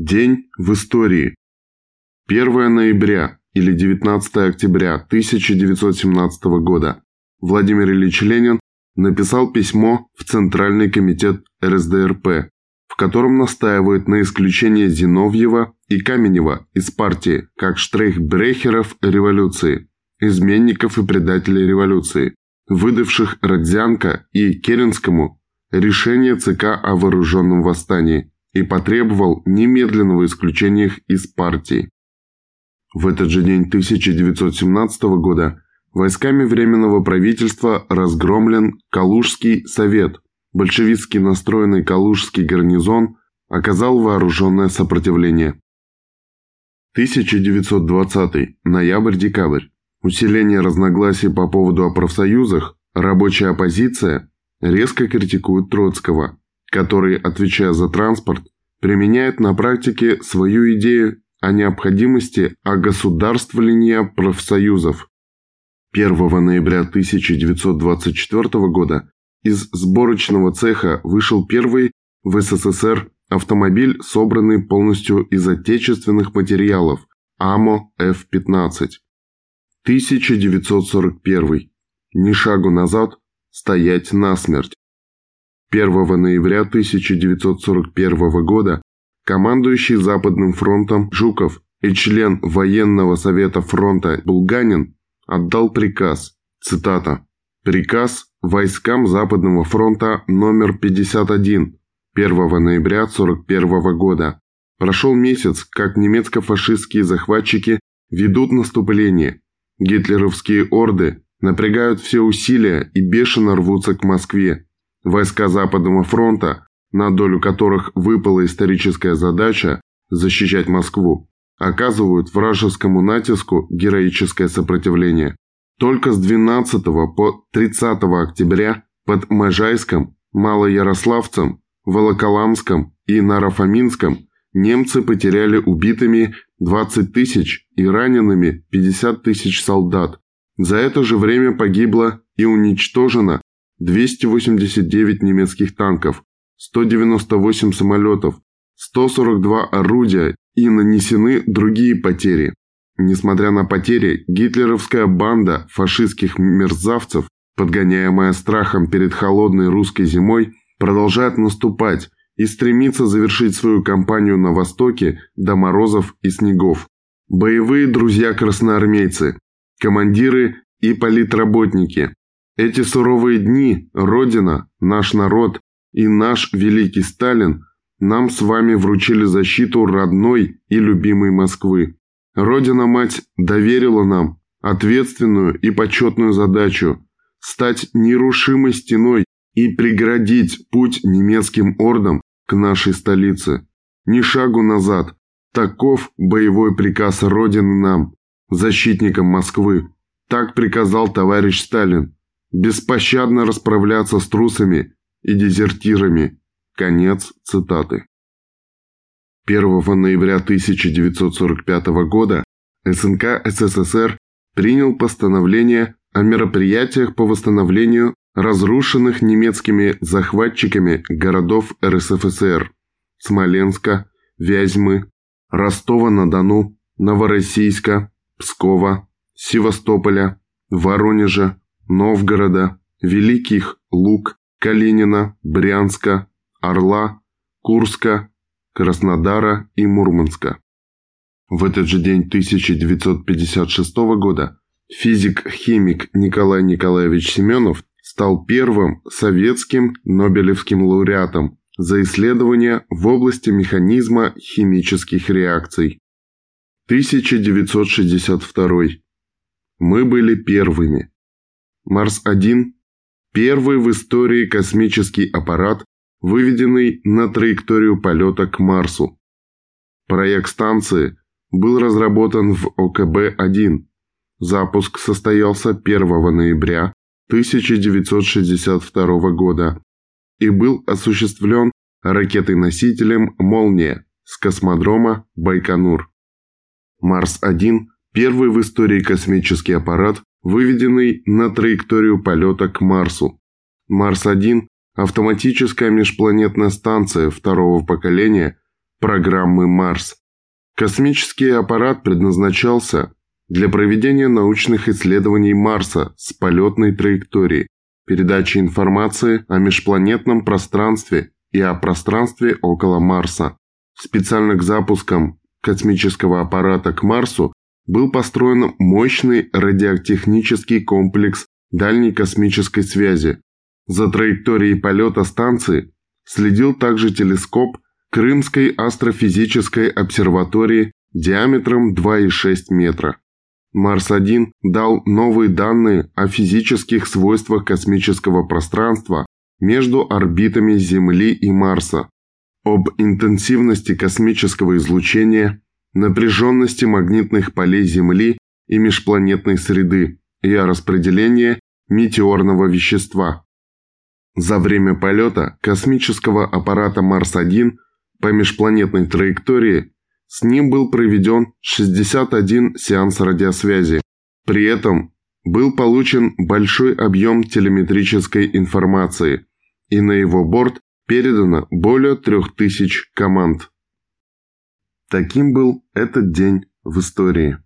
День в истории. 1 ноября или 19 октября 1917 года Владимир Ильич Ленин написал письмо в Центральный комитет РСДРП, в котором настаивает на исключении Зиновьева и Каменева из партии как штрейхбрехеров революции, изменников и предателей революции, выдавших Родзянко и Керенскому решение ЦК о вооруженном восстании и потребовал немедленного исключения их из партии. В этот же день 1917 года войсками Временного правительства разгромлен Калужский совет. Большевистски настроенный Калужский гарнизон оказал вооруженное сопротивление. 1920. Ноябрь-декабрь. Усиление разногласий по поводу о профсоюзах, рабочая оппозиция резко критикует Троцкого, который, отвечая за транспорт, применяет на практике свою идею о необходимости огосударствления профсоюзов. 1 ноября 1924 года из сборочного цеха вышел первый в СССР автомобиль, собранный полностью из отечественных материалов АМО F-15. 1941. Ни шагу назад, стоять насмерть. 1 ноября 1941 года командующий Западным фронтом Жуков и член военного совета фронта Булганин отдал приказ, цитата, «Приказ войскам Западного фронта номер 51 1 ноября 1941 года. Прошел месяц, как немецко-фашистские захватчики ведут наступление. Гитлеровские орды напрягают все усилия и бешено рвутся к Москве. Войска Западного фронта, на долю которых выпала историческая задача защищать Москву, оказывают вражескому натиску героическое сопротивление. Только с 12 по 30 октября под Можайском, Малоярославцем, Волоколамском и Нарафаминском немцы потеряли убитыми 20 тысяч и ранеными 50 тысяч солдат. За это же время погибло и уничтожено 289 немецких танков, 198 самолетов, 142 орудия и нанесены другие потери. Несмотря на потери, гитлеровская банда фашистских мерзавцев, подгоняемая страхом перед холодной русской зимой, продолжает наступать и стремится завершить свою кампанию на востоке до морозов и снегов. Боевые друзья-красноармейцы, командиры и политработники, эти суровые дни Родина, наш народ и наш великий Сталин нам с вами вручили защиту родной и любимой Москвы. Родина-мать доверила нам ответственную и почетную задачу стать нерушимой стеной и преградить путь немецким ордам к нашей столице. Ни шагу назад. Таков боевой приказ Родины нам, защитникам Москвы. Так приказал товарищ Сталин беспощадно расправляться с трусами и дезертирами. Конец цитаты. 1 ноября 1945 года СНК СССР принял постановление о мероприятиях по восстановлению разрушенных немецкими захватчиками городов РСФСР Смоленска, Вязьмы, Ростова-на-Дону, Новороссийска, Пскова, Севастополя, Воронежа, Новгорода, Великих Лук, Калинина, Брянска, Орла, Курска, Краснодара и Мурманска. В этот же день 1956 года физик-химик Николай Николаевич Семенов стал первым советским Нобелевским лауреатом за исследования в области механизма химических реакций. 1962. Мы были первыми. Марс-1 – первый в истории космический аппарат, выведенный на траекторию полета к Марсу. Проект станции был разработан в ОКБ-1. Запуск состоялся 1 ноября 1962 года и был осуществлен ракетой-носителем «Молния» с космодрома Байконур. Марс-1 – первый в истории космический аппарат, выведенный на траекторию полета к Марсу. Марс-1 – автоматическая межпланетная станция второго поколения, программы «Марс». Космический аппарат предназначался для проведения научных исследований Марса с полетной траекторией, передачи информации о межпланетном пространстве и о пространстве около Марса. Специально к запускам космического аппарата к Марсу был построен мощный радиотехнический комплекс дальней космической связи. За траекторией полета станции следил также телескоп Крымской астрофизической обсерватории диаметром 2,6 метра. Марс-1 дал новые данные о физических свойствах космического пространства между орбитами Земли и Марса, об интенсивности космического излучения, напряженности магнитных полей Земли и межпланетной среды и о распределении метеорного вещества. За время полета космического аппарата Марс-1 по межпланетной траектории с ним был проведен 61 сеанс радиосвязи. При этом был получен большой объем телеметрической информации, и на его борт передано более 3000 команд. Таким был этот день в истории.